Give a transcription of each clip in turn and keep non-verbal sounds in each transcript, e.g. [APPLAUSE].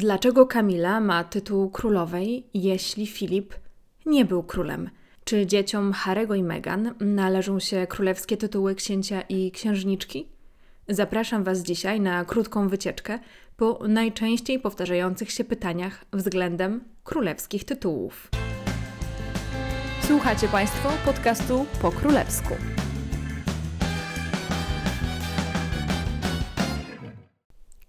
Dlaczego Kamila ma tytuł królowej, jeśli Filip nie był królem? Czy dzieciom Harego i Meghan należą się królewskie tytuły księcia i księżniczki? Zapraszam Was dzisiaj na krótką wycieczkę po najczęściej powtarzających się pytaniach względem królewskich tytułów. Słuchacie Państwo podcastu po królewsku.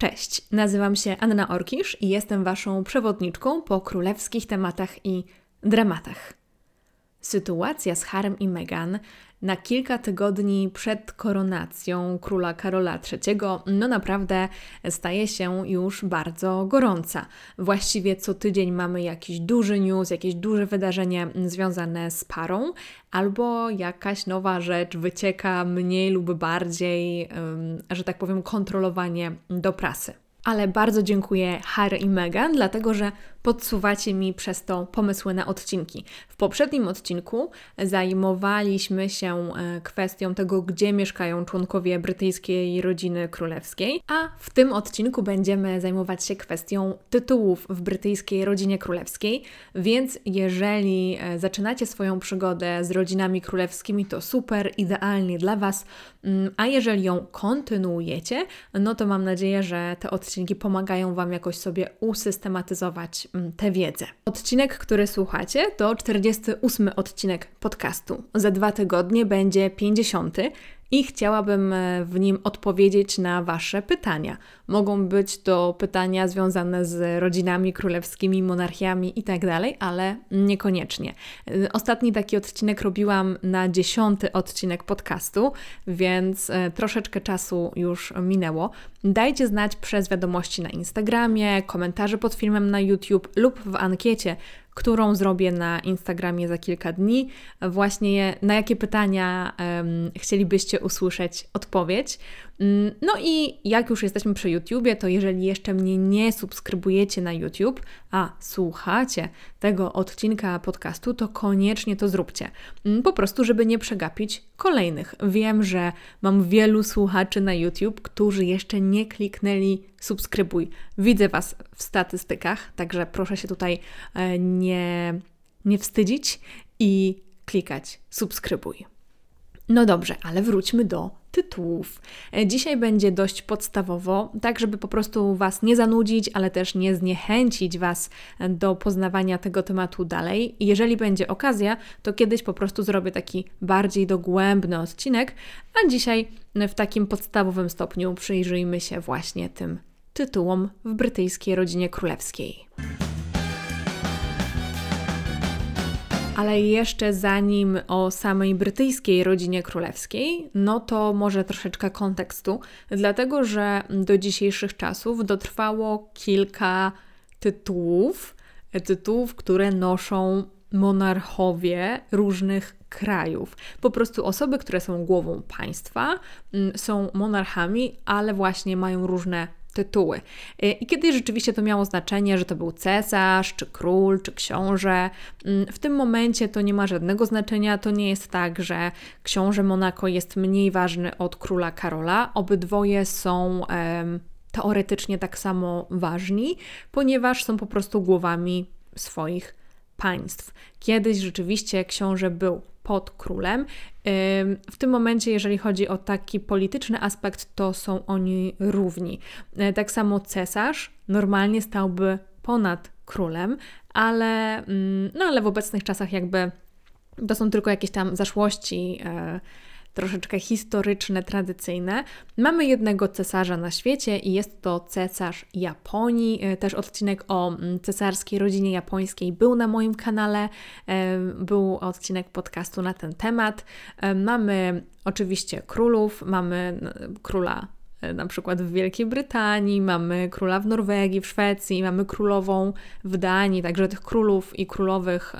Cześć, nazywam się Anna Orkisz i jestem Waszą przewodniczką po królewskich tematach i dramatach. Sytuacja z Harem i Meghan na kilka tygodni przed koronacją króla Karola III, no naprawdę staje się już bardzo gorąca. Właściwie co tydzień mamy jakiś duży news, jakieś duże wydarzenie związane z parą, albo jakaś nowa rzecz wycieka mniej lub bardziej, że tak powiem, kontrolowanie do prasy. Ale bardzo dziękuję Harry i Meghan, dlatego że podsuwacie mi przez to pomysły na odcinki. W poprzednim odcinku zajmowaliśmy się e, kwestią tego, gdzie mieszkają członkowie brytyjskiej rodziny królewskiej, a w tym odcinku będziemy zajmować się kwestią tytułów w brytyjskiej rodzinie królewskiej. Więc jeżeli e, zaczynacie swoją przygodę z rodzinami królewskimi, to super, idealnie dla Was. Mm, a jeżeli ją kontynuujecie, no to mam nadzieję, że te odcinki pomagają Wam jakoś sobie usystematyzować Mm, tę wiedzę. Odcinek, który słuchacie, to 48 odcinek podcastu. Za dwa tygodnie będzie 50 i chciałabym e, w nim odpowiedzieć na Wasze pytania. Mogą być to pytania związane z rodzinami królewskimi, monarchiami itd., tak ale niekoniecznie. E, ostatni taki odcinek robiłam na dziesiąty odcinek podcastu, więc e, troszeczkę czasu już minęło. Dajcie znać przez wiadomości na Instagramie, komentarze pod filmem na YouTube lub w ankiecie, którą zrobię na Instagramie za kilka dni. Właśnie na jakie pytania um, chcielibyście usłyszeć odpowiedź. Mm, no i jak już jesteśmy przy YouTubie, to jeżeli jeszcze mnie nie subskrybujecie na YouTube, a słuchacie tego odcinka podcastu, to koniecznie to zróbcie. Mm, po prostu, żeby nie przegapić kolejnych. Wiem, że mam wielu słuchaczy na YouTube, którzy jeszcze nie kliknęli subskrybuj. Widzę Was w statystykach, także proszę się tutaj e, nie, nie wstydzić i klikać subskrybuj. No dobrze, ale wróćmy do tytułów. E, dzisiaj będzie dość podstawowo, tak żeby po prostu Was nie zanudzić, ale też nie zniechęcić Was do poznawania tego tematu dalej. Jeżeli będzie okazja, to kiedyś po prostu zrobię taki bardziej dogłębny odcinek, a dzisiaj w takim podstawowym stopniu przyjrzyjmy się właśnie tym tytułom w brytyjskiej rodzinie królewskiej. Ale jeszcze zanim o samej brytyjskiej rodzinie królewskiej, no to może troszeczkę kontekstu, dlatego że do dzisiejszych czasów dotrwało kilka tytułów, tytułów, które noszą monarchowie różnych krajów. Po prostu osoby, które są głową państwa, mm, są monarchami, ale właśnie mają różne tytuły. Y, I kiedyś rzeczywiście to miało znaczenie, że to był cesarz, czy król, czy książę. Mm, w tym momencie to nie ma żadnego znaczenia. To nie jest tak, że książę Monako jest mniej ważny od króla Karola. Obydwoje są um, teoretycznie tak samo ważni, ponieważ są po prostu głowami swoich państw. Kiedyś rzeczywiście książę był pod królem. W tym momencie, jeżeli chodzi o taki polityczny aspekt, to są oni równi. E, tak samo cesarz normalnie stałby ponad królem, ale, mm, no ale w obecnych czasach jakby to są tylko jakieś tam zaszłości e, troszeczkę historyczne, tradycyjne. Mamy jednego cesarza na świecie i jest to cesarz Japonii. E, też odcinek o mm, cesarskiej rodzinie japońskiej był na moim kanale. E, był odcinek podcastu na ten temat. E, mamy oczywiście królów, mamy króla E, na przykład w Wielkiej Brytanii, mamy króla w Norwegii, w Szwecji, mamy królową w Danii, także tych królów i królowych,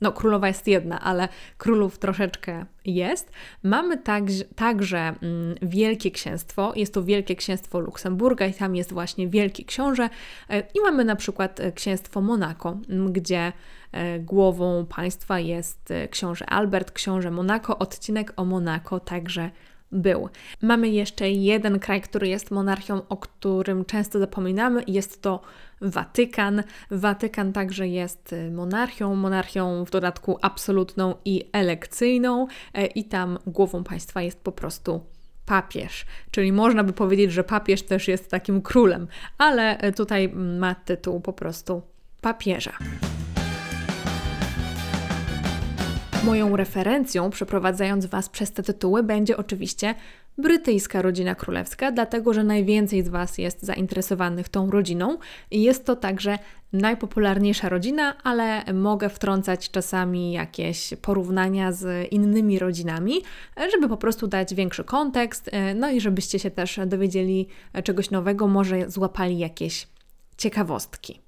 no królowa jest jedna, ale królów troszeczkę jest. Mamy także, także mm, Wielkie Księstwo, jest to Wielkie Księstwo Luksemburga i tam jest właśnie Wielki Książę. E, i mamy na przykład e, Księstwo Monako, gdzie głową państwa jest książę Albert, książę Monako, odcinek o Monako także był. Mamy jeszcze jeden kraj, który jest monarchią, o którym często zapominamy, jest to Watykan. Watykan także jest y, monarchią, monarchią w dodatku absolutną i elekcyjną, e, i tam głową państwa jest po prostu papież. Czyli można by powiedzieć, że papież też jest takim królem, ale e, tutaj ma tytuł po prostu papieża. Moją referencją, przeprowadzając Was przez te tytuły, będzie oczywiście brytyjska rodzina królewska, dlatego że najwięcej z Was jest zainteresowanych tą rodziną i jest to także najpopularniejsza rodzina, ale mogę wtrącać czasami jakieś porównania z innymi rodzinami, żeby po prostu dać większy kontekst, no i żebyście się też dowiedzieli czegoś nowego, może złapali jakieś ciekawostki.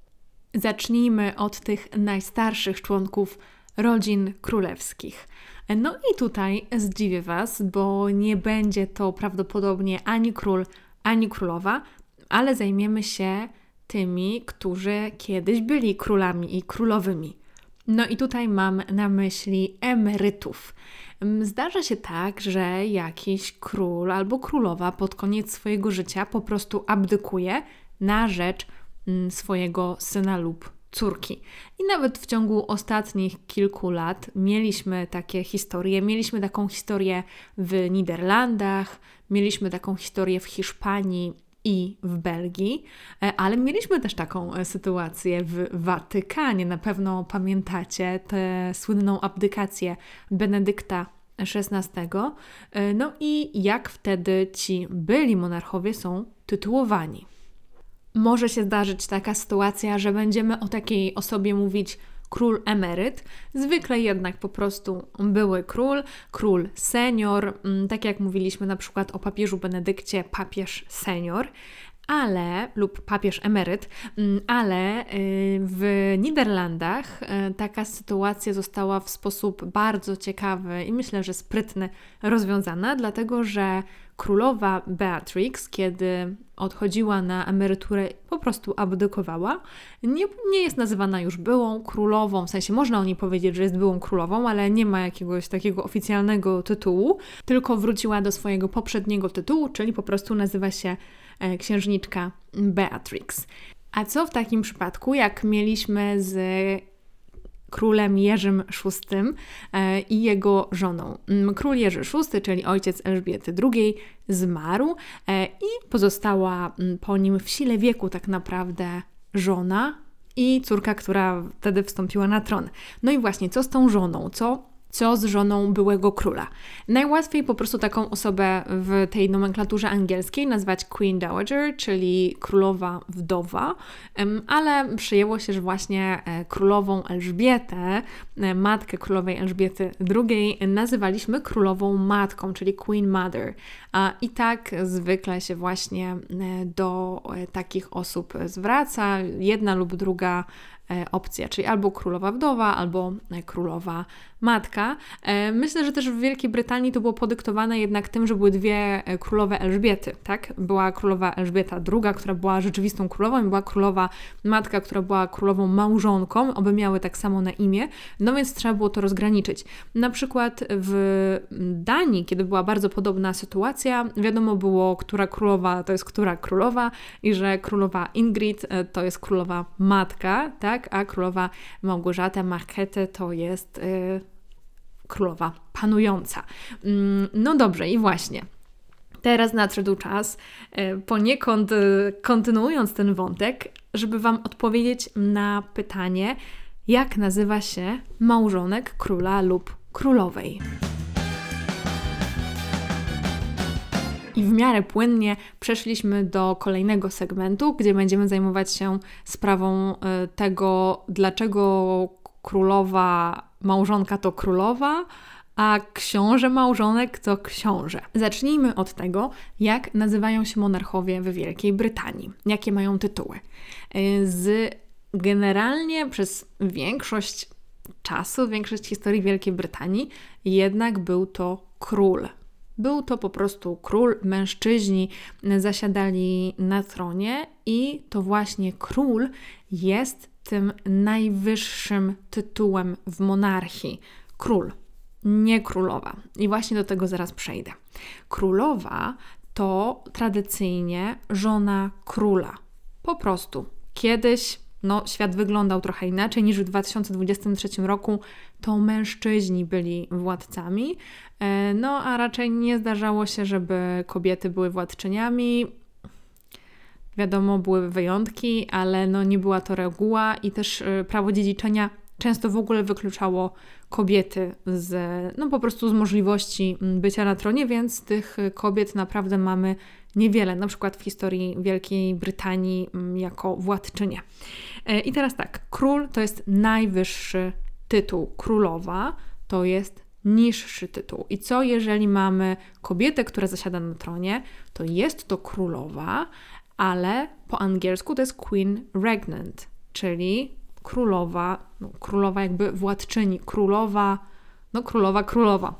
Zacznijmy od tych najstarszych członków rodzin królewskich. No i tutaj zdziwię Was, bo nie będzie to prawdopodobnie ani król, ani królowa, ale zajmiemy się tymi, którzy kiedyś byli królami i królowymi. No i tutaj mam na myśli emerytów. Zdarza się tak, że jakiś król albo królowa pod koniec swojego życia po prostu abdykuje na rzecz mm, swojego syna lub córki. I nawet w ciągu ostatnich kilku lat mieliśmy takie historie. Mieliśmy taką historię w Niderlandach, mieliśmy taką historię w Hiszpanii i w Belgii, e, ale mieliśmy też taką e, sytuację w Watykanie. Na pewno pamiętacie tę słynną abdykację Benedykta XVI. E, no i jak wtedy ci byli monarchowie są tytułowani może się zdarzyć taka sytuacja, że będziemy o takiej osobie mówić król emeryt, zwykle jednak po prostu były król, król senior, mm, tak jak mówiliśmy na przykład o papieżu Benedykcie, papież senior, ale, lub papież emeryt, mm, ale y, w Niderlandach y, taka sytuacja została w sposób bardzo ciekawy i myślę, że sprytny rozwiązana, dlatego że królowa Beatrix, kiedy odchodziła na emeryturę, po prostu abdykowała. Nie, nie jest nazywana już byłą królową, w sensie można o niej powiedzieć, że jest byłą królową, ale nie ma jakiegoś takiego oficjalnego tytułu, tylko wróciła do swojego poprzedniego tytułu, czyli po prostu nazywa się e, księżniczka Beatrix. A co w takim przypadku, jak mieliśmy z królem Jerzym VI e, i jego żoną. Mm, król Jerzy VI, czyli ojciec Elżbiety II, zmarł e, i pozostała mm, po nim w sile wieku tak naprawdę żona i córka, która wtedy wstąpiła na tron. No i właśnie, co z tą żoną? Co co z żoną byłego króla. Najłatwiej po prostu taką osobę w tej nomenklaturze angielskiej nazwać Queen Dowager, czyli królowa wdowa, ale przyjęło się, że właśnie e, królową Elżbietę, e, matkę królowej Elżbiety II nazywaliśmy królową matką, czyli Queen Mother. I tak zwykle się właśnie e, do takich osób zwraca. Jedna lub druga opcja, czyli albo królowa wdowa, albo królowa matka. E, myślę, że też w Wielkiej Brytanii to było podyktowane jednak tym, że były dwie e, królowe Elżbiety, tak? Była królowa Elżbieta II, która była rzeczywistą królową i była królowa matka, która była królową małżonką, oby miały tak samo na imię, no więc trzeba było to rozgraniczyć. Na przykład w Danii, kiedy była bardzo podobna sytuacja, wiadomo było, która królowa to jest która królowa i że królowa Ingrid e, to jest królowa matka, tak? A królowa Małgorzata Markete to jest królowa panująca. Mm, no dobrze, i właśnie. Teraz nadszedł czas, e, poniekąd e, kontynuując ten wątek, żeby Wam odpowiedzieć na pytanie, jak nazywa się małżonek króla lub królowej. I w miarę płynnie przeszliśmy do kolejnego segmentu, gdzie będziemy zajmować się sprawą e, tego, dlaczego królowa małżonka to królowa, a książę małżonek to książę. Zacznijmy od tego, jak nazywają się monarchowie w Wielkiej Brytanii, jakie mają tytuły. Z generalnie przez większość czasu, większość historii Wielkiej Brytanii, jednak był to król. Był to po prostu król, mężczyźni zasiadali na tronie i to właśnie król jest tym najwyższym tytułem w monarchii król, nie królowa. I właśnie do tego zaraz przejdę. Królowa to tradycyjnie żona króla. Po prostu. Kiedyś no, świat wyglądał trochę inaczej niż w 2023 roku. To mężczyźni byli władcami, no a raczej nie zdarzało się, żeby kobiety były władczyniami. Wiadomo, były wyjątki, ale no nie była to reguła i też e, prawo dziedziczenia często w ogóle wykluczało kobiety z, no po prostu z możliwości bycia na tronie, więc tych kobiet naprawdę mamy niewiele, na przykład w historii Wielkiej Brytanii jako władczynie. E, I teraz tak, król to jest najwyższy tytuł, królowa to jest niższy tytuł. I co jeżeli mamy kobietę, która zasiada na tronie, to jest to królowa, ale po angielsku to jest queen regnant, czyli królowa, no, królowa jakby władczyni, królowa, no królowa, królowa.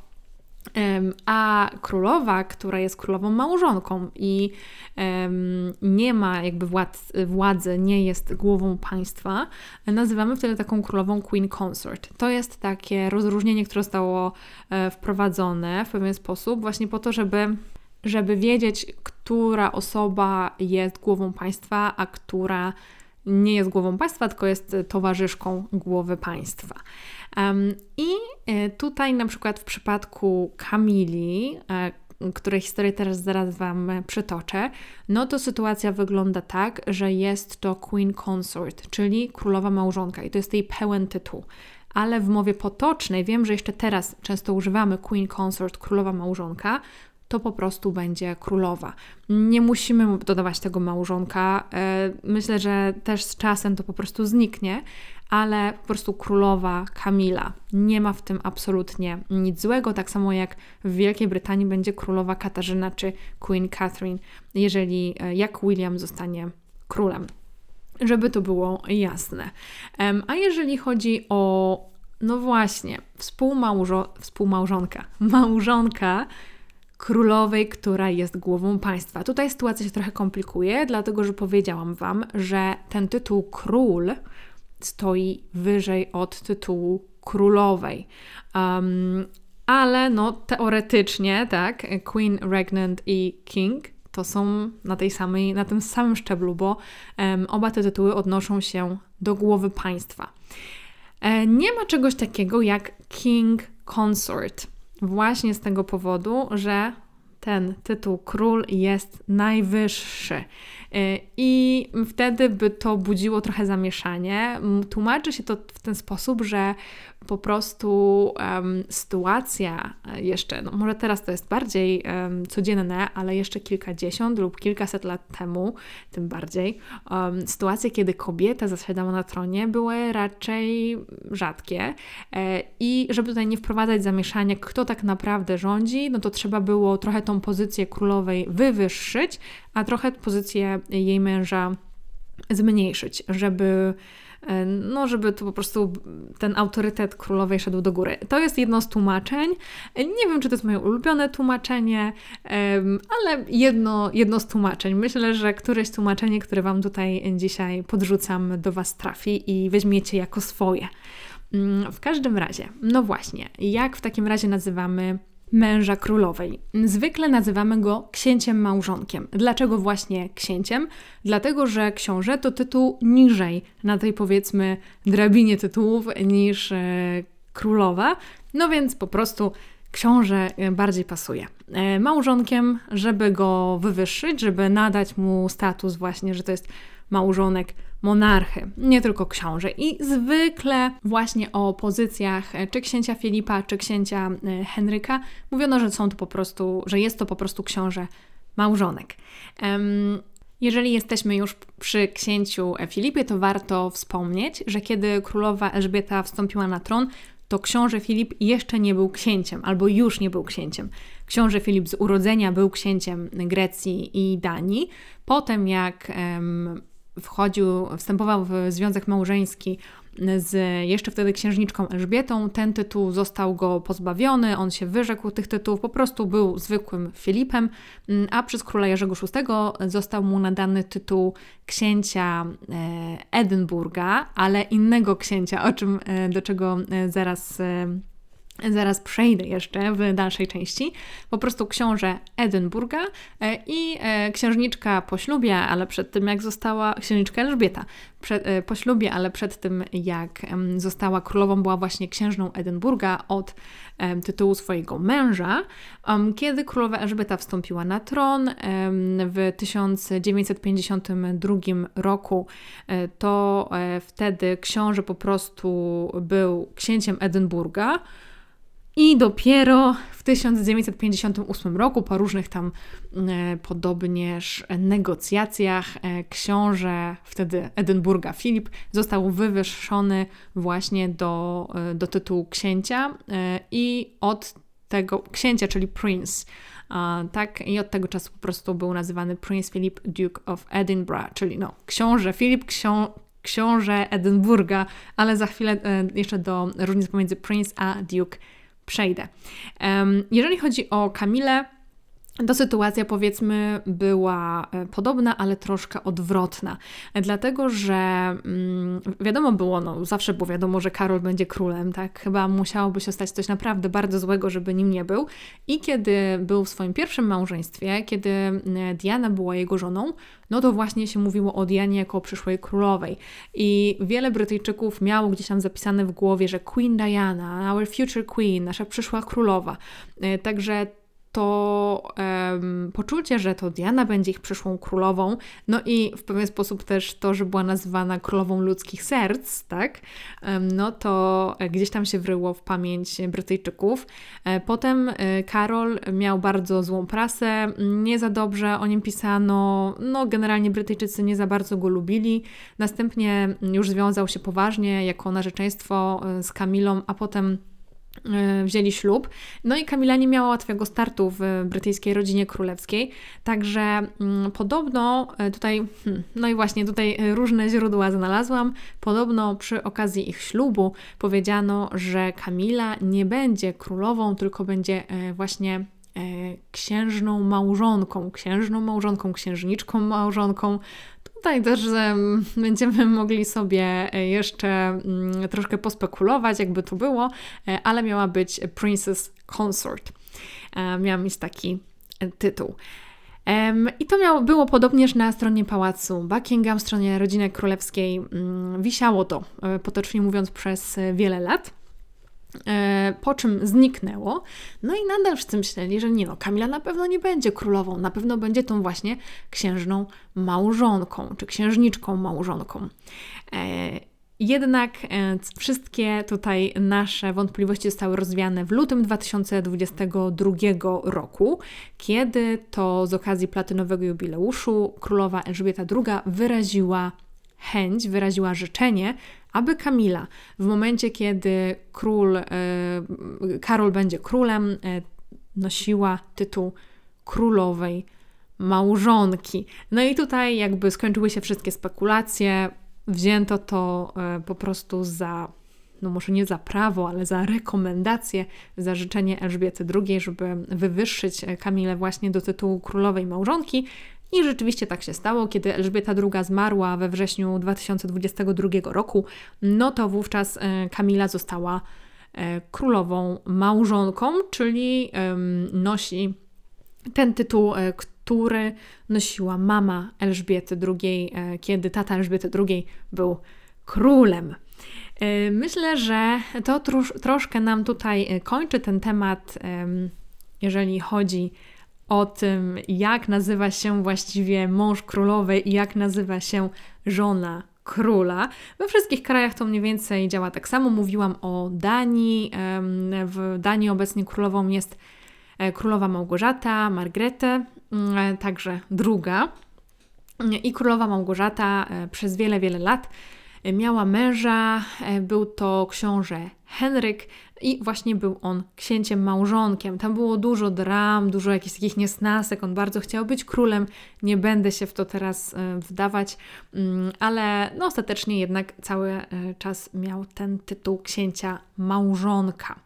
A królowa, która jest królową małżonką i nie ma jakby władz, władzy, nie jest głową państwa, nazywamy wtedy taką królową Queen Consort. To jest takie rozróżnienie, które zostało e, wprowadzone w pewien sposób, właśnie po to, żeby, żeby wiedzieć, która osoba jest głową państwa, a która nie jest głową państwa, tylko jest towarzyszką głowy państwa. I e, tutaj na przykład w przypadku Kamili, e, której historię teraz zaraz Wam przytoczę, no to sytuacja wygląda tak, że jest to Queen Consort, czyli królowa małżonka i to jest jej pełen tytuł. Ale w mowie potocznej, wiem, że jeszcze teraz często używamy Queen Consort, królowa małżonka, to po prostu będzie królowa. Nie musimy dodawać tego małżonka. E, myślę, że też z czasem to po prostu zniknie, ale po prostu królowa Kamila. Nie ma w tym absolutnie nic złego, tak samo jak w Wielkiej Brytanii będzie królowa Katarzyna czy Queen Catherine, jeżeli e, jak William zostanie królem. Żeby to było jasne. A jeżeli chodzi o, no właśnie, współmałżo, współmałżonka, małżonka królowej, która jest głową państwa. Tutaj sytuacja się trochę komplikuje, dlatego że powiedziałam Wam, że ten tytuł król stoi wyżej od tytułu królowej. Um, ale no teoretycznie, tak, Queen, Regnant i King to są na, tej samej, na tym samym szczeblu, bo um, oba te tytuły odnoszą się do głowy państwa. E, nie ma czegoś takiego jak King Consort. Właśnie z tego powodu, że ten tytuł król jest najwyższy. Y, I wtedy by to budziło trochę zamieszanie. Tłumaczy się to w ten sposób, że po prostu um, sytuacja jeszcze, no może teraz to jest bardziej um, codzienne, ale jeszcze kilkadziesiąt lub kilkaset lat temu, tym bardziej, um, sytuacje, kiedy kobieta zasiadała na tronie, były raczej rzadkie. E, I żeby tutaj nie wprowadzać zamieszania, kto tak naprawdę rządzi, no to trzeba było trochę tą pozycję królowej wywyższyć, a trochę pozycję jej męża zmniejszyć, żeby E, no żeby to po prostu ten autorytet królowej szedł do góry. To jest jedno z tłumaczeń. Nie wiem, czy to jest moje ulubione tłumaczenie, ale jedno, jedno z tłumaczeń. Myślę, że któreś tłumaczenie, które Wam tutaj dzisiaj podrzucam, do Was trafi i weźmiecie jako swoje. Mm, w każdym razie, no właśnie, jak w takim razie nazywamy męża królowej. Zwykle nazywamy go księciem małżonkiem. Dlaczego właśnie księciem? Dlatego, że książę to tytuł niżej na tej powiedzmy drabinie tytułów niż e, królowa. No więc po prostu książę bardziej pasuje. E, małżonkiem, żeby go wywyższyć, żeby nadać mu status właśnie, że to jest małżonek monarchy, nie tylko książę. I zwykle właśnie o pozycjach e, czy księcia Filipa, czy księcia e, Henryka mówiono, że są to po prostu, że jest to po prostu książę małżonek. Jeżeli jesteśmy już przy księciu Filipie, to warto wspomnieć, że kiedy królowa Elżbieta wstąpiła na tron, to książę Filip jeszcze nie był księciem, albo już nie był księciem. Książę Filip z urodzenia był księciem Grecji i Danii. Potem, jak um, wchodził, wstępował w związek małżeński z jeszcze wtedy księżniczką Elżbietą. Ten tytuł został go pozbawiony, on się wyrzekł tych tytułów, po prostu był zwykłym Filipem, a przez króla Jerzego VI został mu nadany tytuł księcia e, Edynburga, ale innego księcia, o czym, e, do czego e, zaraz zaraz przejdę jeszcze w dalszej części. Po prostu książę Edynburga e, i e, księżniczka po ślubie, ale przed tym jak została, księżniczka Elżbieta przed, e, po ślubie, ale przed tym jak została królową, była właśnie księżną Edynburga od tytułu swojego męża. Kiedy królowa Elżbieta wstąpiła na tron w 1952 roku, to wtedy książę po prostu był księciem Edynburga. I dopiero w 1958 roku, po różnych tam e, podobnież negocjacjach, e, książę wtedy Edynburga Filip został wywyższony właśnie do, e, do tytułu księcia e, i od tego księcia, czyli prince, tak, i od tego czasu po prostu był nazywany Prince Philip Duke of Edinburgh, czyli no, książę Filip, ksią, książę Edynburga, ale za chwilę e, jeszcze do różnic pomiędzy prince a duke przejdę. Jeżeli chodzi o Kamilę, to sytuacja, powiedzmy, była e, podobna, ale troszkę odwrotna. Dlatego, że mm, wiadomo było, no zawsze było wiadomo, że Karol będzie królem, tak? Chyba musiałoby się stać coś naprawdę bardzo złego, żeby nim nie był. I kiedy był w swoim pierwszym małżeństwie, kiedy e, Diana była jego żoną, no to właśnie się mówiło o Dianie jako o przyszłej królowej. I wiele Brytyjczyków miało gdzieś tam zapisane w głowie, że Queen Diana, our future queen, nasza przyszła królowa. E, także to um, poczucie, że to Diana będzie ich przyszłą królową, no i w pewien sposób też to, że była nazywana królową ludzkich serc, tak, um, no to gdzieś tam się wryło w pamięć Brytyjczyków. E, potem e, Karol miał bardzo złą prasę, nie za dobrze o nim pisano, no generalnie Brytyjczycy nie za bardzo go lubili. Następnie już związał się poważnie jako narzeczeństwo e, z Kamilą, a potem E, wzięli ślub. No i Kamila nie miała łatwego startu w brytyjskiej rodzinie królewskiej, także mm, podobno e, tutaj, hmm, no i właśnie tutaj różne źródła znalazłam, podobno przy okazji ich ślubu powiedziano, że Kamila nie będzie królową, tylko będzie e, właśnie księżną małżonką, księżną małżonką, księżniczką małżonką, Tutaj też będziemy mogli sobie e, jeszcze um, troszkę pospekulować, jakby to było, e, ale miała być Princess Consort. E, miała mieć taki tytuł. I to miało, było podobnież na stronie pałacu Buckingham, stronie rodziny królewskiej. Um, wisiało to, potocznie mówiąc, przez wiele lat. E, po czym zniknęło. No i nadal wszyscy myśleli, że nie no, Kamila na pewno nie będzie królową, na pewno będzie tą właśnie księżną małżonką, czy księżniczką małżonką. E, jednak e, wszystkie tutaj nasze wątpliwości zostały rozwiane w lutym 2022 roku, kiedy to z okazji platynowego jubileuszu królowa Elżbieta II wyraziła chęć, wyraziła życzenie, aby Kamila w momencie, kiedy król, e, Karol będzie królem, e, nosiła tytuł królowej małżonki. No i tutaj jakby skończyły się wszystkie spekulacje, wzięto to e, po prostu za no może nie za prawo, ale za rekomendację, za życzenie Elżbiety II, żeby wywyższyć Kamilę właśnie do tytułu królowej małżonki. I rzeczywiście tak się stało, kiedy Elżbieta II zmarła we wrześniu 2022 roku, no to wówczas e, Kamila została e, królową małżonką, czyli nosi ten tytuł, e, który nosiła mama Elżbiety II, kiedy tata Elżbiety II był królem. Myślę, że to trosz, troszkę nam tutaj kończy ten temat, jeżeli chodzi o tym, jak nazywa się właściwie mąż królowej i jak nazywa się żona króla. We wszystkich krajach to mniej więcej działa tak samo. Mówiłam o Danii. W Danii obecnie królową jest e, królowa Małgorzata, Margrethe, mm, e, także druga. I królowa Małgorzata e, przez wiele, wiele lat miała męża, był to książę Henryk i właśnie był on księciem małżonkiem. Tam było dużo dram, dużo jakichś takich niesnasek. On bardzo chciał być królem. Nie będę się w to teraz e, wdawać, mm, ale no, ostatecznie jednak cały e, czas miał ten tytuł księcia małżonka.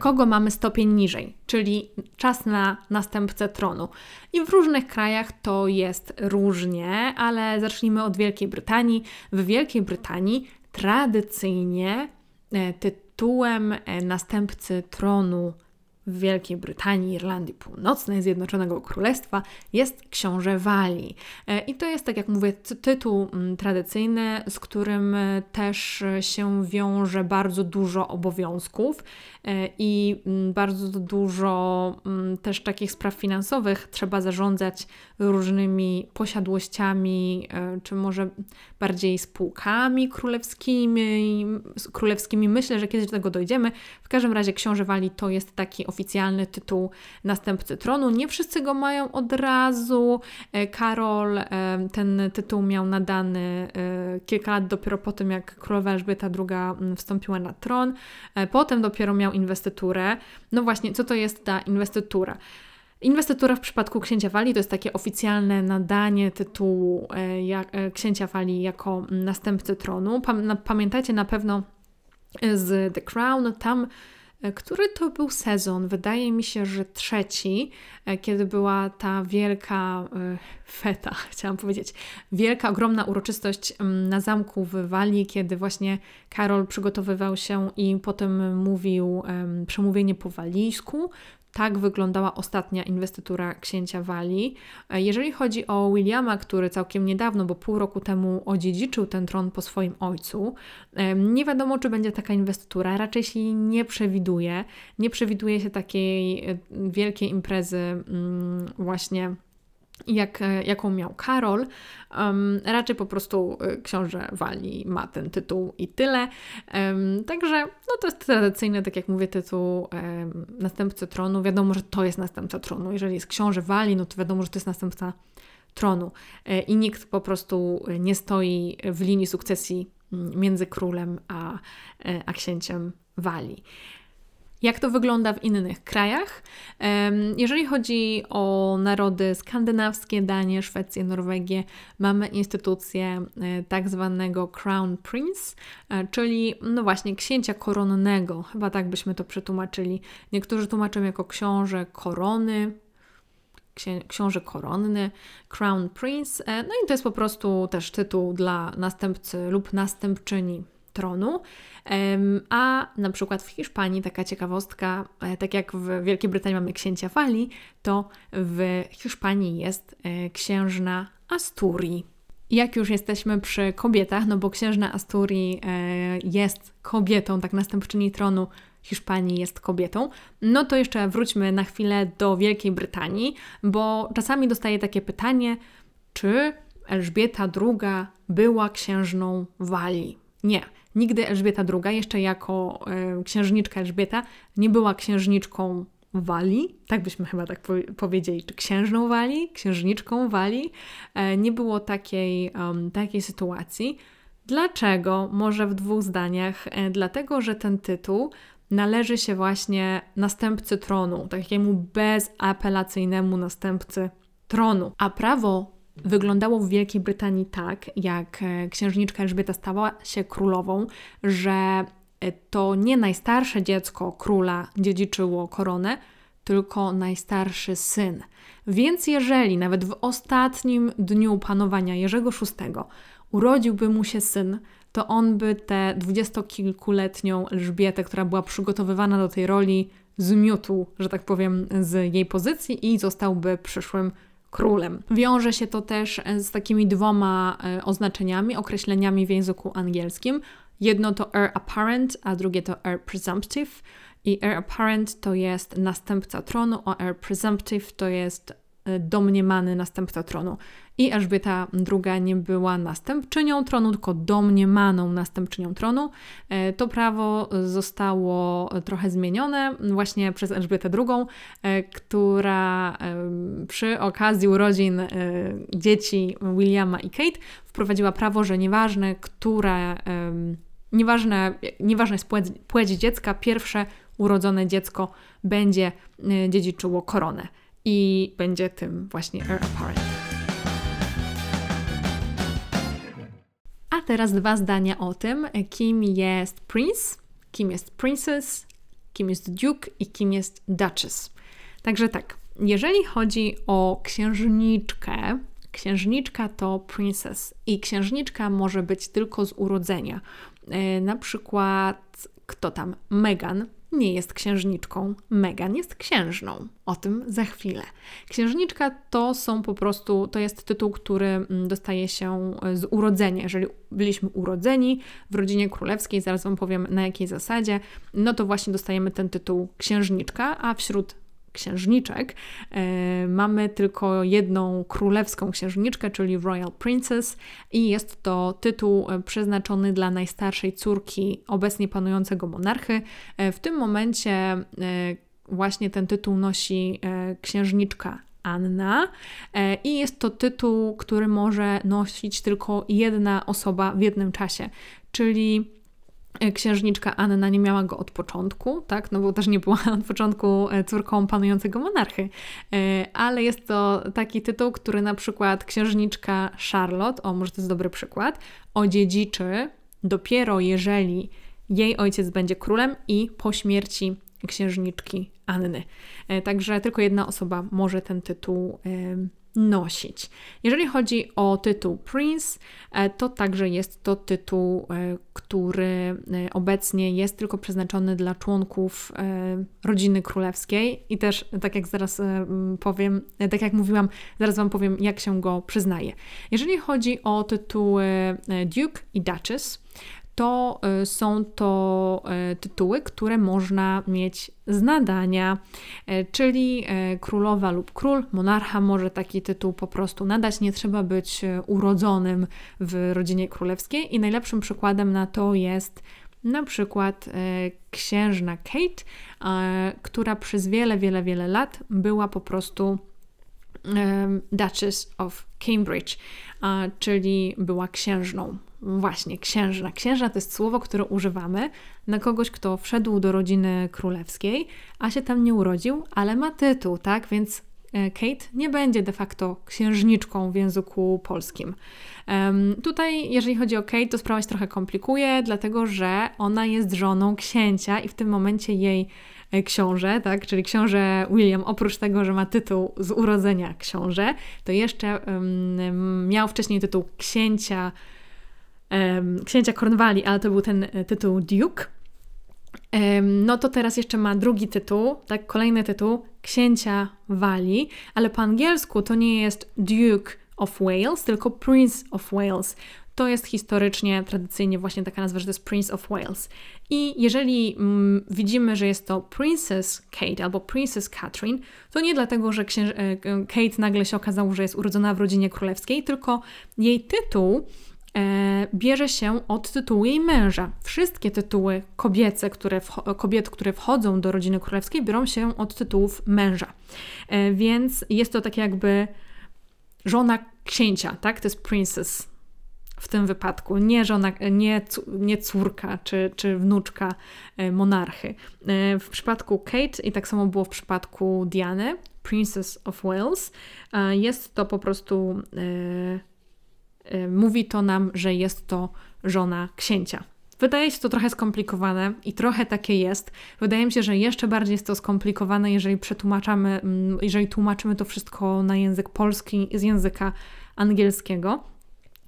Kogo mamy stopień niżej, czyli czas na następcę tronu. I w różnych krajach to jest różnie, ale zacznijmy od Wielkiej Brytanii. W Wielkiej Brytanii tradycyjnie tytułem następcy tronu w Wielkiej Brytanii, Irlandii Północnej, Zjednoczonego Królestwa jest Książę Walii. E, I to jest, tak jak mówię, tytuł mm, tradycyjny, z którym e, też się wiąże bardzo dużo obowiązków e, i mm, bardzo dużo mm, też takich spraw finansowych. Trzeba zarządzać różnymi posiadłościami, czy może bardziej spółkami królewskimi. królewskimi. Myślę, że kiedyś do tego dojdziemy. W każdym razie Książę Walii to jest taki oficjalny tytuł następcy tronu. Nie wszyscy go mają od razu. E, Karol e, ten tytuł miał nadany e, kilka lat dopiero po tym, jak królowa Elżbieta II wstąpiła na tron. Potem dopiero miał inwestyturę. No właśnie, co to jest ta inwestytura? Inwestytura w przypadku księcia Wali to jest takie oficjalne nadanie tytułu księcia Wali jako następcy tronu. Pamiętacie na pewno z The Crown, tam E, który to był sezon? Wydaje mi się, że trzeci, e, kiedy była ta wielka e, feta, [LAUGHS] chciałam powiedzieć, wielka, ogromna uroczystość mm, na zamku w Walii, kiedy właśnie Karol przygotowywał się i potem mówił przemówienie po walijsku. Tak wyglądała ostatnia inwestytura księcia Walii. E, jeżeli chodzi o Williama, który całkiem niedawno, bo pół roku temu odziedziczył ten tron po swoim ojcu, nie wiadomo, czy będzie taka inwestytura. Raczej się nie przewiduje. Nie przewiduje się takiej e, wielkiej imprezy, mm, właśnie jak, e, jaką miał Karol. Um, raczej po prostu e, książę Wali ma ten tytuł i tyle. Um, także no to jest tradycyjny, tak jak mówię, tytuł um, następcy tronu. Wiadomo, że to jest następca tronu. Jeżeli jest książę Wali, no to wiadomo, że to jest następca tronu. E, I nikt po prostu nie stoi w linii sukcesji mm, między królem a, a księciem Wali. Jak to wygląda w innych krajach? Jeżeli chodzi o narody skandynawskie, Danię, Szwecję, Norwegię, mamy instytucję e, tak zwanego Crown Prince, e, czyli no właśnie księcia koronnego, chyba tak byśmy to przetłumaczyli. Niektórzy tłumaczą jako książę korony, książę koronny, Crown Prince. E, no i to jest po prostu też tytuł dla następcy lub następczyni tronu. A na przykład w Hiszpanii taka ciekawostka, e, tak jak w Wielkiej Brytanii mamy księcia Fali, to w Hiszpanii jest e, księżna Asturii. Jak już jesteśmy przy kobietach, no bo księżna Asturii e, jest kobietą, tak następczyni tronu Hiszpanii jest kobietą, no to jeszcze wróćmy na chwilę do Wielkiej Brytanii, bo czasami dostaję takie pytanie, czy Elżbieta II była księżną Walii? Nie. Nigdy Elżbieta II, jeszcze jako e, księżniczka Elżbieta, nie była księżniczką Walii, tak byśmy chyba tak po powiedzieli, czy księżną Walii, księżniczką Walii. E, nie było takiej, um, takiej sytuacji. Dlaczego? Może w dwóch zdaniach. E, dlatego, że ten tytuł należy się właśnie następcy tronu, takiemu bezapelacyjnemu następcy tronu. A prawo wyglądało w Wielkiej Brytanii tak, jak e, księżniczka Elżbieta stała się królową, że e, to nie najstarsze dziecko króla dziedziczyło koronę, tylko najstarszy syn. Więc jeżeli nawet w ostatnim dniu panowania Jerzego VI urodziłby mu się syn, to on by tę dwudziestokilkuletnią Elżbietę, która była przygotowywana do tej roli, zmiótł, że tak powiem, z jej pozycji i zostałby przyszłym królem. Wiąże się to też z takimi dwoma e, oznaczeniami, określeniami w języku angielskim. Jedno to heir apparent, a drugie to heir presumptive. I heir apparent to jest następca tronu, a heir presumptive to jest e, domniemany następca tronu i Elżbieta II nie była następczynią tronu, tylko domniemaną następczynią tronu. E, to prawo zostało trochę zmienione właśnie przez Elżbietę II, e, która przy okazji urodzin dzieci Williama i Kate wprowadziła prawo, że nieważne, które, nieważne, nieważne jest płeć, płeć dziecka, pierwsze urodzone dziecko będzie dziedziczyło koronę i będzie tym właśnie heir apparent. A teraz dwa zdania o tym, kim jest prince, kim jest princess, kim jest duke i kim jest duchess. Także tak, jeżeli chodzi o księżniczkę, księżniczka to princess i księżniczka może być tylko z urodzenia. E, na przykład, kto tam? Meghan nie jest księżniczką, Meghan jest księżną. O tym za chwilę. Księżniczka to są po prostu, to jest tytuł, który mm, dostaje się e, z urodzenia. Jeżeli byliśmy urodzeni w rodzinie królewskiej, zaraz Wam powiem na jakiej zasadzie, no to właśnie dostajemy ten tytuł księżniczka, a wśród księżniczek. E, mamy tylko jedną królewską księżniczkę, czyli Royal Princess, i jest to tytuł e, przeznaczony dla najstarszej córki obecnie panującego monarchy. E, w tym momencie właśnie ten tytuł nosi księżniczka Anna i jest to tytuł, który może nosić tylko jedna osoba w jednym czasie, czyli księżniczka Anna nie miała go od początku, tak? No bo też nie była od początku e, córką panującego monarchy. E, ale jest to taki tytuł, który na przykład księżniczka Charlotte, o może to jest dobry przykład, odziedziczy dopiero jeżeli jej ojciec będzie królem i po śmierci księżniczki Anny. Także tylko jedna osoba może ten tytuł nosić. Jeżeli chodzi o tytuł Prince, e, to także jest to tytuł, e, który e, obecnie jest tylko przeznaczony dla członków rodziny królewskiej i też, tak jak zaraz powiem, tak jak mówiłam, zaraz Wam powiem, jak się go przyznaje. Jeżeli chodzi o tytuły Duke i Duchess, to y, są to y, tytuły, które można mieć z nadania, y, czyli królowa lub król, monarcha może taki tytuł po prostu nadać. Nie trzeba być urodzonym w rodzinie królewskiej. I najlepszym przykładem na to jest na przykład księżna Kate, która przez wiele, wiele, wiele lat była po prostu Duchess of Cambridge, czyli była księżną Właśnie, księżna. Księżna to jest słowo, które używamy na kogoś, kto wszedł do rodziny królewskiej, a się tam nie urodził, ale ma tytuł, tak? Więc e, Kate nie będzie de facto księżniczką w języku polskim. Um, tutaj, jeżeli chodzi o Kate, to sprawa się trochę komplikuje, dlatego że ona jest żoną księcia i w tym momencie jej e, książę, tak, czyli książę William, oprócz tego, że ma tytuł z urodzenia książę, to jeszcze um, miał wcześniej tytuł księcia księcia Cornwalli, ale to był ten e, tytuł Duke. No to teraz jeszcze ma drugi tytuł, tak, kolejny tytuł księcia Walii, ale po angielsku to nie jest Duke of Wales, tylko Prince of Wales. To jest historycznie, tradycyjnie właśnie taka nazwa, że to jest Prince of Wales. I jeżeli mm, widzimy, że jest to Princess Kate albo Princess Catherine, to nie dlatego, że księż- e, Kate nagle się okazało, że jest urodzona w rodzinie królewskiej, tylko jej tytuł bierze się od tytułu jej męża. Wszystkie tytuły kobiece, które kobiet, które wchodzą do rodziny królewskiej, biorą się od tytułów męża. E, więc jest to tak jakby żona księcia, tak? To jest princess w tym wypadku, nie żona, nie, nie córka czy, czy wnuczka e, monarchy. E, w przypadku Kate i tak samo było w przypadku Diany, Princess of Wales, e, jest to po prostu mówi to nam, że jest to żona księcia. Wydaje się to trochę skomplikowane i trochę takie jest. Wydaje mi się, że jeszcze bardziej jest to skomplikowane, jeżeli przetłumaczamy, mm, jeżeli tłumaczymy to wszystko na język polski z języka angielskiego.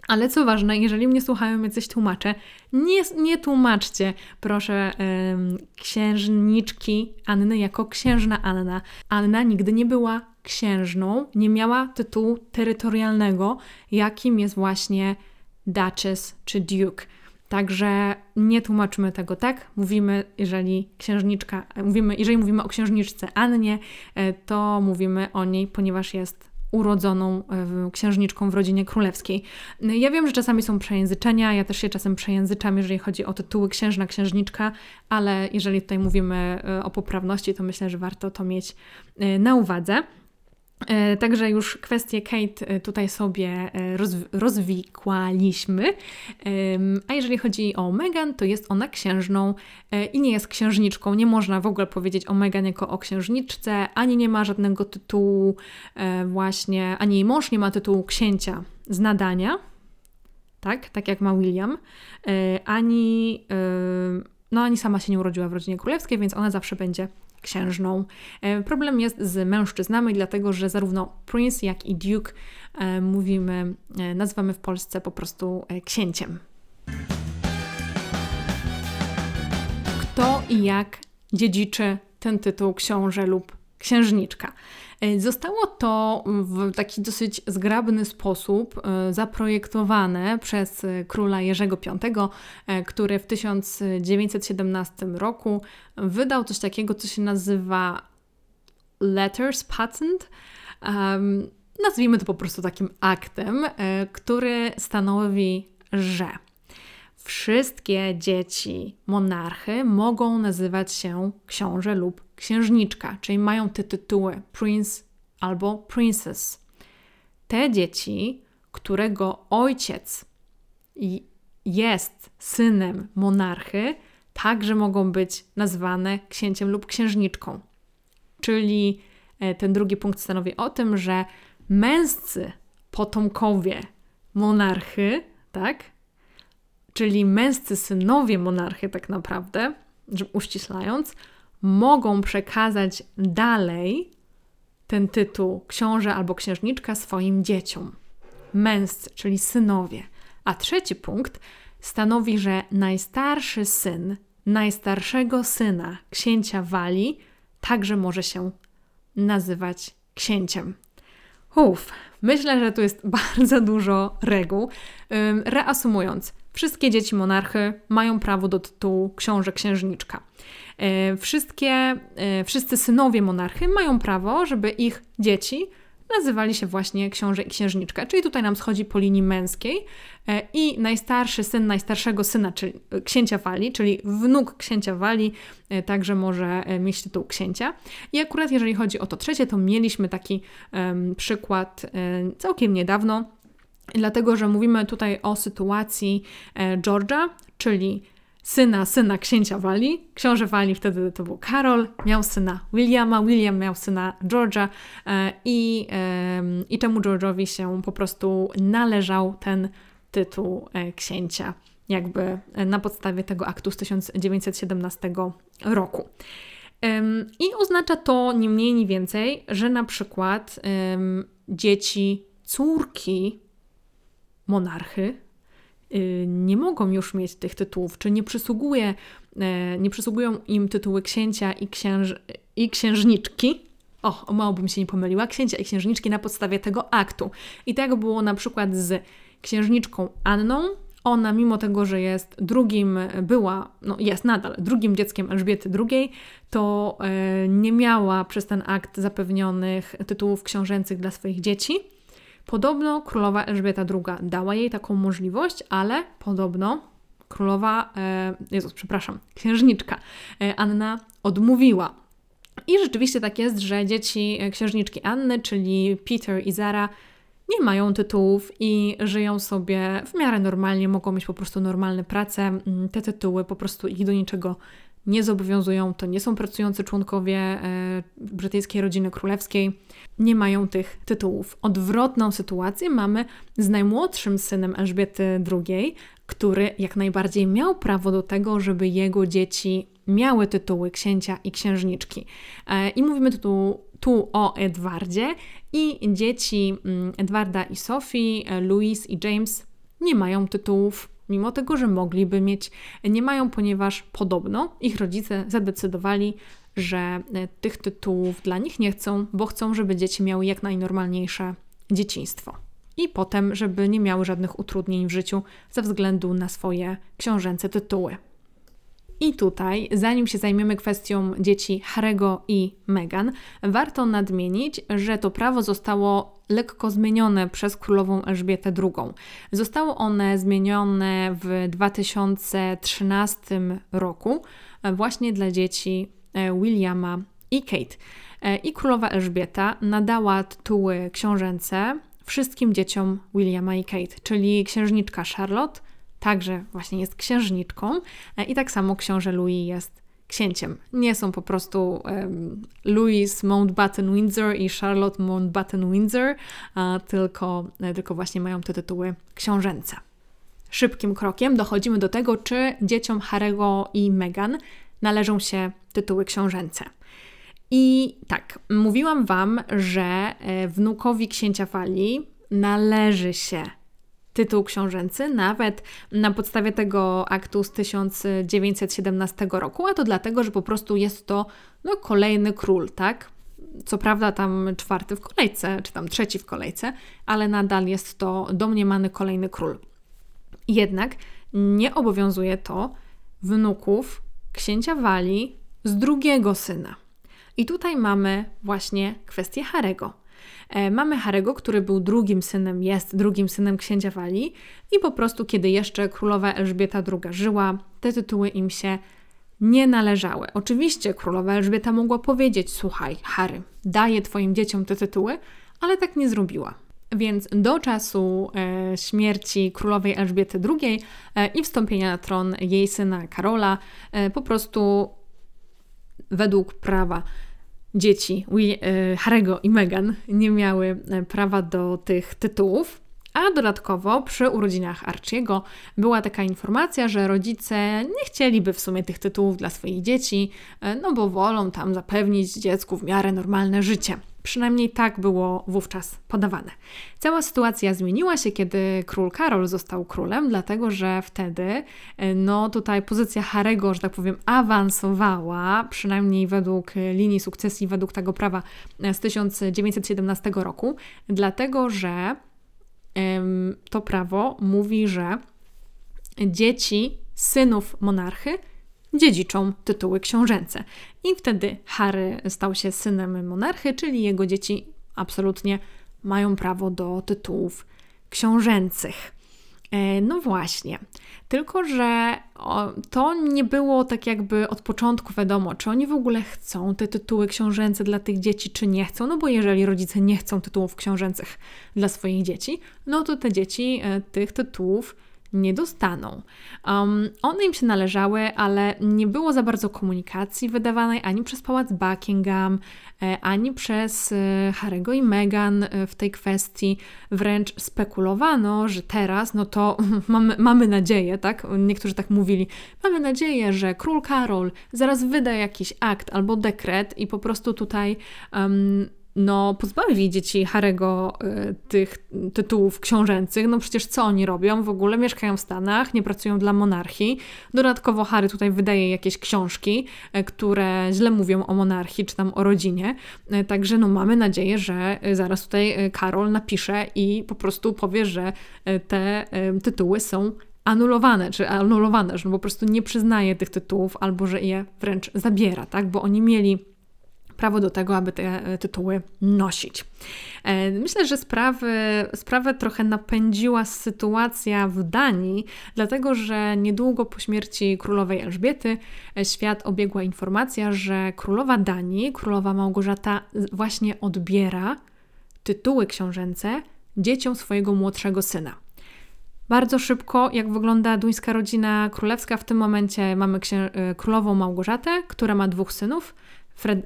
Ale co ważne, jeżeli mnie słuchają jacyś tłumacze, nie, nie tłumaczcie, proszę, księżniczki Anny jako księżna Anna. Anna nigdy nie była księżną, nie miała tytułu terytorialnego, jakim jest właśnie Duchess czy Duke. Także nie tłumaczymy tego tak. Mówimy, jeżeli księżniczka, mówimy, jeżeli mówimy o księżniczce Annie, e, to mówimy o niej, ponieważ jest urodzoną e, księżniczką w rodzinie królewskiej. Ja wiem, że czasami są przejęzyczenia, ja też się czasem przejęzyczam, jeżeli chodzi o tytuły księżna, księżniczka, ale jeżeli tutaj mówimy e, o poprawności, to myślę, że warto to mieć na uwadze. E, także już kwestię Kate e, tutaj sobie e, rozwikłaliśmy. A jeżeli chodzi o Meghan, to jest ona księżną i nie jest księżniczką. Nie można w ogóle powiedzieć o Meghan jako o księżniczce, ani nie ma żadnego tytułu właśnie, ani jej mąż nie ma tytułu księcia z nadania, tak, tak jak ma William, ani, no ani sama się nie urodziła w rodzinie królewskiej, więc ona zawsze będzie księżną. Problem jest z mężczyznami, dlatego że zarówno prince, jak i duke mówimy, nazywamy w Polsce po prostu księciem. Kto i jak dziedziczy ten tytuł książę lub księżniczka. E, zostało to w taki dosyć zgrabny sposób e, zaprojektowane przez króla Jerzego V, e, który w 1917 roku wydał coś takiego, co się nazywa Letters Patent. Nazwijmy to po prostu takim aktem, który stanowi, że wszystkie dzieci monarchy mogą nazywać się książę lub księżniczka, czyli mają te tytuły prince albo princess. Te dzieci, którego ojciec jest synem monarchy, także mogą być nazwane księciem lub księżniczką. Czyli e, ten drugi punkt stanowi o tym, że męscy potomkowie monarchy, tak, czyli męscy synowie monarchy, tak naprawdę, uściślając, mogą przekazać dalej ten tytuł książę albo księżniczka swoim dzieciom. Męscy, czyli synowie. A trzeci punkt stanowi, że najstarszy syn najstarszego syna księcia Wali także może się nazywać księciem. Uff, myślę, że tu jest [LAUGHS] bardzo dużo reguł. Reasumując, Wszystkie dzieci monarchy mają prawo do tytułu książę księżniczka. E, wszystkie, e, wszyscy synowie monarchy mają prawo, żeby ich dzieci nazywali się właśnie książę i księżniczka. Czyli tutaj nam schodzi po linii męskiej e, i najstarszy syn najstarszego syna, czyli księcia Wali, czyli wnuk księcia Wali, także może mieć tytuł księcia. I akurat jeżeli chodzi o to trzecie, to mieliśmy taki um, przykład um, całkiem niedawno dlatego że mówimy tutaj o sytuacji e, George'a, czyli syna syna księcia Wali. Książę Wali wtedy to był Karol, miał syna Williama, William miał syna George'a e, i, i temu George'owi się po prostu należał ten tytuł e, księcia, jakby na podstawie tego aktu z 1917 roku. I oznacza to nie mniej, nie więcej, że na przykład dzieci córki monarchy nie mogą już mieć tych tytułów, czy nie, przysługuje, e, nie przysługują im tytuły księcia i, księż, i księżniczki. O, mało bym się nie pomyliła, księcia i księżniczki na podstawie tego aktu. I tak było na przykład z księżniczką Anną. Ona, mimo tego, że jest drugim, była, no jest nadal drugim dzieckiem Elżbiety II, to e, nie miała przez ten akt zapewnionych tytułów książęcych dla swoich dzieci. Podobno królowa Elżbieta II dała jej taką możliwość, ale podobno królowa, e, Jezus, przepraszam, księżniczka e, Anna odmówiła. I rzeczywiście tak jest, że dzieci e, księżniczki Anny, czyli Peter i Zara, nie mają tytułów i żyją sobie w miarę normalnie, mogą mieć po prostu normalne prace. Mm, te tytuły po prostu ich do niczego nie zobowiązują, to nie są pracujący członkowie e, brytyjskiej rodziny królewskiej, nie mają tych tytułów. Odwrotną sytuację mamy z najmłodszym synem Elżbiety II, który jak najbardziej miał prawo do tego, żeby jego dzieci miały tytuły księcia i księżniczki. E, I mówimy tu, tu o Edwardzie i dzieci mm, Edwarda i Sophie, e, Louis i James nie mają tytułów mimo tego, że mogliby mieć, nie mają, ponieważ podobno ich rodzice zadecydowali, że e, tych tytułów dla nich nie chcą, bo chcą, żeby dzieci miały jak najnormalniejsze dzieciństwo. I potem, żeby nie miały żadnych utrudnień w życiu ze względu na swoje książęce tytuły. I tutaj, zanim się zajmiemy kwestią dzieci Harego i Meghan, warto nadmienić, że to prawo zostało lekko zmienione przez królową Elżbietę II. Zostało one zmienione w 2013 roku właśnie dla dzieci e, Williama i Kate. E, I królowa Elżbieta nadała tytuły książęce wszystkim dzieciom Williama i Kate, czyli księżniczka Charlotte, także właśnie jest księżniczką e, i tak samo książę Louis jest księciem. Nie są po prostu um, Louis Mountbatten Windsor i Charlotte Mountbatten Windsor, tylko, e, tylko właśnie mają te tytuły książęce. Szybkim krokiem dochodzimy do tego, czy dzieciom Harego i Meghan należą się tytuły książęce. I tak, mówiłam Wam, że e, wnukowi księcia Fali należy się tytuł książęcy, nawet na podstawie tego aktu z 1917 roku, a to dlatego, że po prostu jest to no, kolejny król, tak? Co prawda tam czwarty w kolejce, czy tam trzeci w kolejce, ale nadal jest to domniemany kolejny król. Jednak nie obowiązuje to wnuków księcia Wali z drugiego syna. I tutaj mamy właśnie kwestię Harego. E, mamy Harego, który był drugim synem, jest drugim synem księcia Wali i po prostu kiedy jeszcze królowa Elżbieta II żyła, te tytuły im się nie należały. Oczywiście królowa Elżbieta mogła powiedzieć: Słuchaj, Harry, daję twoim dzieciom te tytuły, ale tak nie zrobiła. Więc do czasu e, śmierci królowej Elżbiety II e, i wstąpienia na tron jej syna Karola, e, po prostu według prawa dzieci e, Harry'ego i Meghan nie miały e, prawa do tych tytułów. A dodatkowo przy urodzinach Archiego była taka informacja, że rodzice nie chcieliby w sumie tych tytułów dla swoich dzieci, e, no bo wolą tam zapewnić dziecku w miarę normalne życie. Przynajmniej tak było wówczas podawane. Cała sytuacja zmieniła się, kiedy król Karol został królem, dlatego że wtedy, e, no tutaj pozycja Harego, że tak powiem, awansowała, przynajmniej według linii sukcesji, według tego prawa z 1917 roku, dlatego że to prawo mówi, że dzieci synów monarchy dziedziczą tytuły książęce. I wtedy Harry stał się synem monarchy, czyli jego dzieci absolutnie mają prawo do tytułów książęcych. E, no właśnie, tylko że to nie było tak jakby od początku wiadomo, czy oni w ogóle chcą te tytuły książęce dla tych dzieci, czy nie chcą. No bo jeżeli rodzice nie chcą tytułów książęcych dla swoich dzieci, no to te dzieci e, tych tytułów nie dostaną. Um, one im się należały, ale nie było za bardzo komunikacji wydawanej ani przez Pałac Buckingham, e, ani przez e, Harry'ego i Meghan e, w tej kwestii. Wręcz spekulowano, że teraz, no to [LAUGHS] mamy, mamy nadzieję, tak? Niektórzy tak mówili, mamy nadzieję, że król Karol zaraz wyda jakiś akt albo dekret i po prostu tutaj um, no, pozbawi dzieci Harego y, tych tytułów książęcych. No przecież co oni robią? W ogóle mieszkają w Stanach, nie pracują dla monarchii. Dodatkowo Harry tutaj wydaje jakieś książki, y, które źle mówią o monarchii czy tam o rodzinie. Y, także no mamy nadzieję, że zaraz tutaj Karol napisze i po prostu powie, że te tytuły są anulowane, czy anulowane, że no po prostu nie przyznaje tych tytułów albo że je wręcz zabiera, tak? Bo oni mieli prawo do tego, aby te e, tytuły nosić. E, myślę, że sprawy, sprawę trochę napędziła sytuacja w Danii, dlatego że niedługo po śmierci królowej Elżbiety e, świat obiegła informacja, że królowa Danii, królowa Małgorzata, właśnie odbiera tytuły książęce dzieciom swojego młodszego syna. Bardzo szybko, jak wygląda duńska rodzina królewska, w tym momencie mamy królową Małgorzatę, która ma dwóch synów,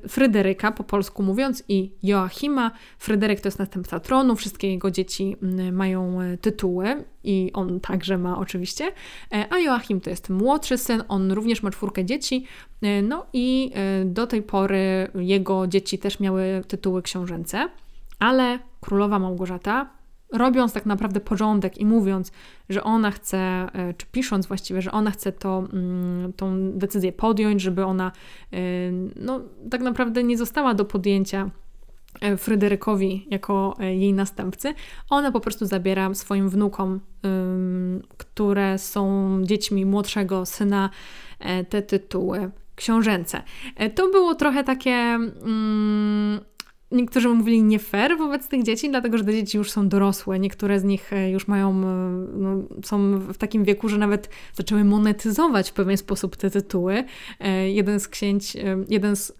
Fryderyka, po polsku mówiąc, i Joachima. Fryderyk to jest następca tronu, wszystkie jego dzieci mm, mają e, tytuły i on także ma oczywiście, e, a Joachim to jest młodszy syn, on również ma czwórkę dzieci, e, no i do tej pory jego dzieci też miały tytuły książęce, ale królowa Małgorzata robiąc tak naprawdę porządek i mówiąc, że ona chce, e, czy pisząc właściwie, że ona chce to, mm, tą decyzję podjąć, żeby ona e, no, tak naprawdę nie została do podjęcia e, Fryderykowi jako jej następcy, ona po prostu zabiera swoim wnukom, które są dziećmi młodszego syna, te tytuły książęce. To było trochę takie. Mm, Niektórzy mówili nie fair wobec tych dzieci, dlatego że te dzieci już są dorosłe. Niektóre z nich e, już mają, e, no, są w takim wieku, że nawet zaczęły monetyzować w pewien sposób te tytuły. E, jeden z księć, jeden z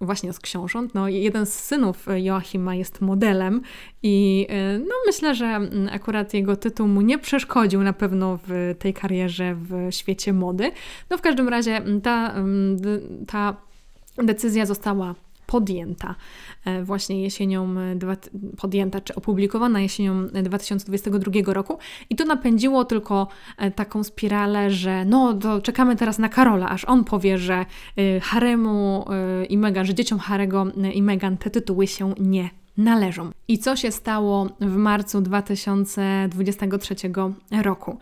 właśnie z książąt. No, jeden z synów Joachima jest modelem i no, myślę, że akurat jego tytuł mu nie przeszkodził na pewno w tej karierze w świecie mody. No w każdym razie ta, ta decyzja została podjęta e, właśnie jesienią, podjęta czy opublikowana jesienią 2022 roku i to napędziło tylko taką spiralę, że no to czekamy teraz na Karola, aż on powie, że Haremu i Meghan, że dzieciom Harego i Meghan te tytuły się nie należą. I co się stało w marcu 2023 roku?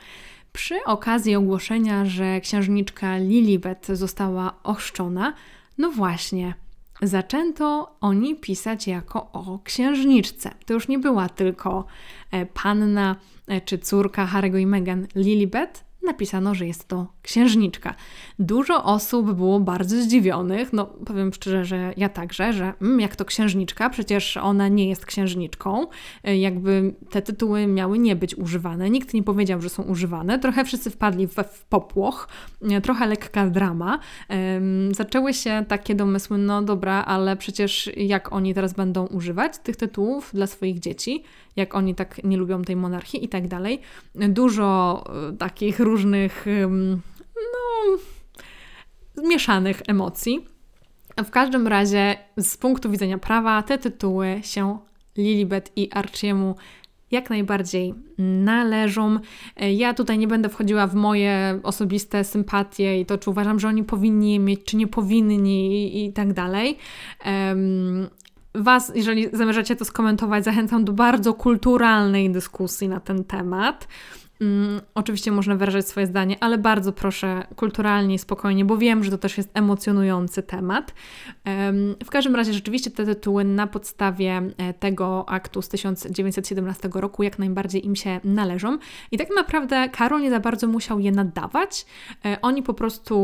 Przy okazji ogłoszenia, że księżniczka Lilibet została ochrzczona, no właśnie, zaczęto o niej pisać jako o księżniczce. To już nie była tylko e, panna e, czy córka Harry'ego i Meghan Lilibet, napisano, że jest to księżniczka. Dużo osób było bardzo zdziwionych, no powiem szczerze, że ja także, że mm, jak to księżniczka, przecież ona nie jest księżniczką, e, jakby te tytuły miały nie być używane. Nikt nie powiedział, że są używane. Trochę wszyscy wpadli w, w popłoch, e, trochę lekka drama. zaczęły się takie domysły, no dobra, ale przecież jak oni teraz będą używać tych tytułów dla swoich dzieci, jak oni tak nie lubią tej monarchii i tak dalej. Dużo e, takich różnych no, mieszanych emocji. W każdym razie, z punktu widzenia prawa, te tytuły się Lilibet i Archiemu jak najbardziej należą. Ja tutaj nie będę wchodziła w moje osobiste sympatie i to, czy uważam, że oni powinni mieć, czy nie powinni i, i tak dalej. Um, Was, jeżeli zamierzacie to skomentować, zachęcam do bardzo kulturalnej dyskusji na ten temat. Mm, oczywiście można wyrażać swoje zdanie, ale bardzo proszę kulturalnie spokojnie, bo wiem, że to też jest emocjonujący temat. Um, w każdym razie, rzeczywiście te tytuły na podstawie e, tego aktu z 1917 roku jak najbardziej im się należą. I tak naprawdę Karol nie za bardzo musiał je nadawać. E, oni po prostu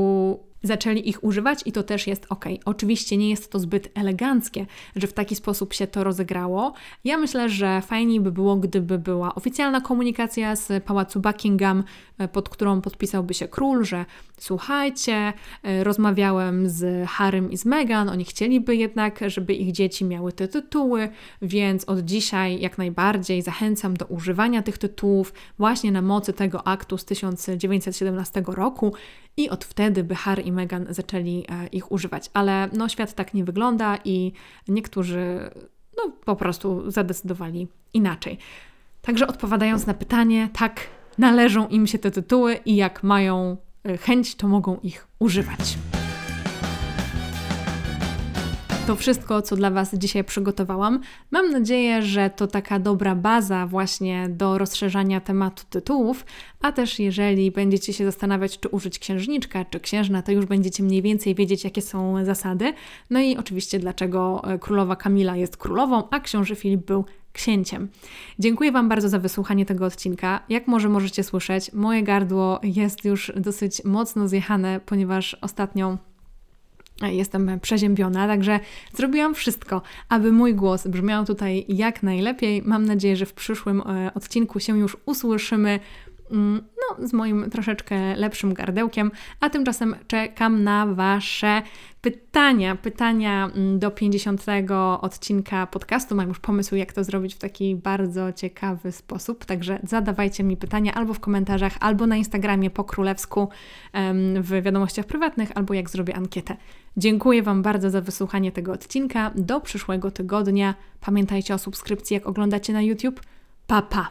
zaczęli ich używać i to też jest ok. Oczywiście nie jest to zbyt eleganckie, że w taki sposób się to rozegrało. Ja myślę, że fajniej by było, gdyby była oficjalna komunikacja z pałacu Buckingham, e, pod którą podpisałby się król, że słuchajcie, e, rozmawiałem z Harrym i z Meghan, oni chcieliby jednak, żeby ich dzieci miały te tytuły, więc od dzisiaj jak najbardziej zachęcam do używania tych tytułów właśnie na mocy tego aktu z 1917 roku i od wtedy by Harry i Meghan zaczęli e, ich używać. Ale no, świat tak nie wygląda i niektórzy no, po prostu zadecydowali inaczej. Także odpowiadając na pytanie, tak, należą im się te tytuły i jak mają e, chęć, to mogą ich używać. To wszystko, co dla Was dzisiaj przygotowałam. Mam nadzieję, że to taka dobra baza właśnie do rozszerzania tematu tytułów, a też jeżeli będziecie się zastanawiać, czy użyć księżniczka, czy księżna, to już będziecie mniej więcej wiedzieć, jakie są zasady. No i oczywiście, dlaczego e, królowa Kamila jest królową, a książę Filip był księciem. Dziękuję Wam bardzo za wysłuchanie tego odcinka. Jak może możecie słyszeć, moje gardło jest już dosyć mocno zjechane, ponieważ ostatnio Jestem przeziębiona, także zrobiłam wszystko, aby mój głos brzmiał tutaj jak najlepiej. Mam nadzieję, że w przyszłym e, odcinku się już usłyszymy no, z moim troszeczkę lepszym gardełkiem, a tymczasem czekam na Wasze pytania. Pytania mm, do 50 odcinka podcastu. Mam już pomysł, jak to zrobić w taki bardzo ciekawy sposób, także zadawajcie mi pytania albo w komentarzach, albo na Instagramie po królewsku w wiadomościach prywatnych, albo jak zrobię ankietę. Dziękuję Wam bardzo za wysłuchanie tego odcinka. Do przyszłego tygodnia. Pamiętajcie o subskrypcji, jak oglądacie na YouTube. Pa, pa!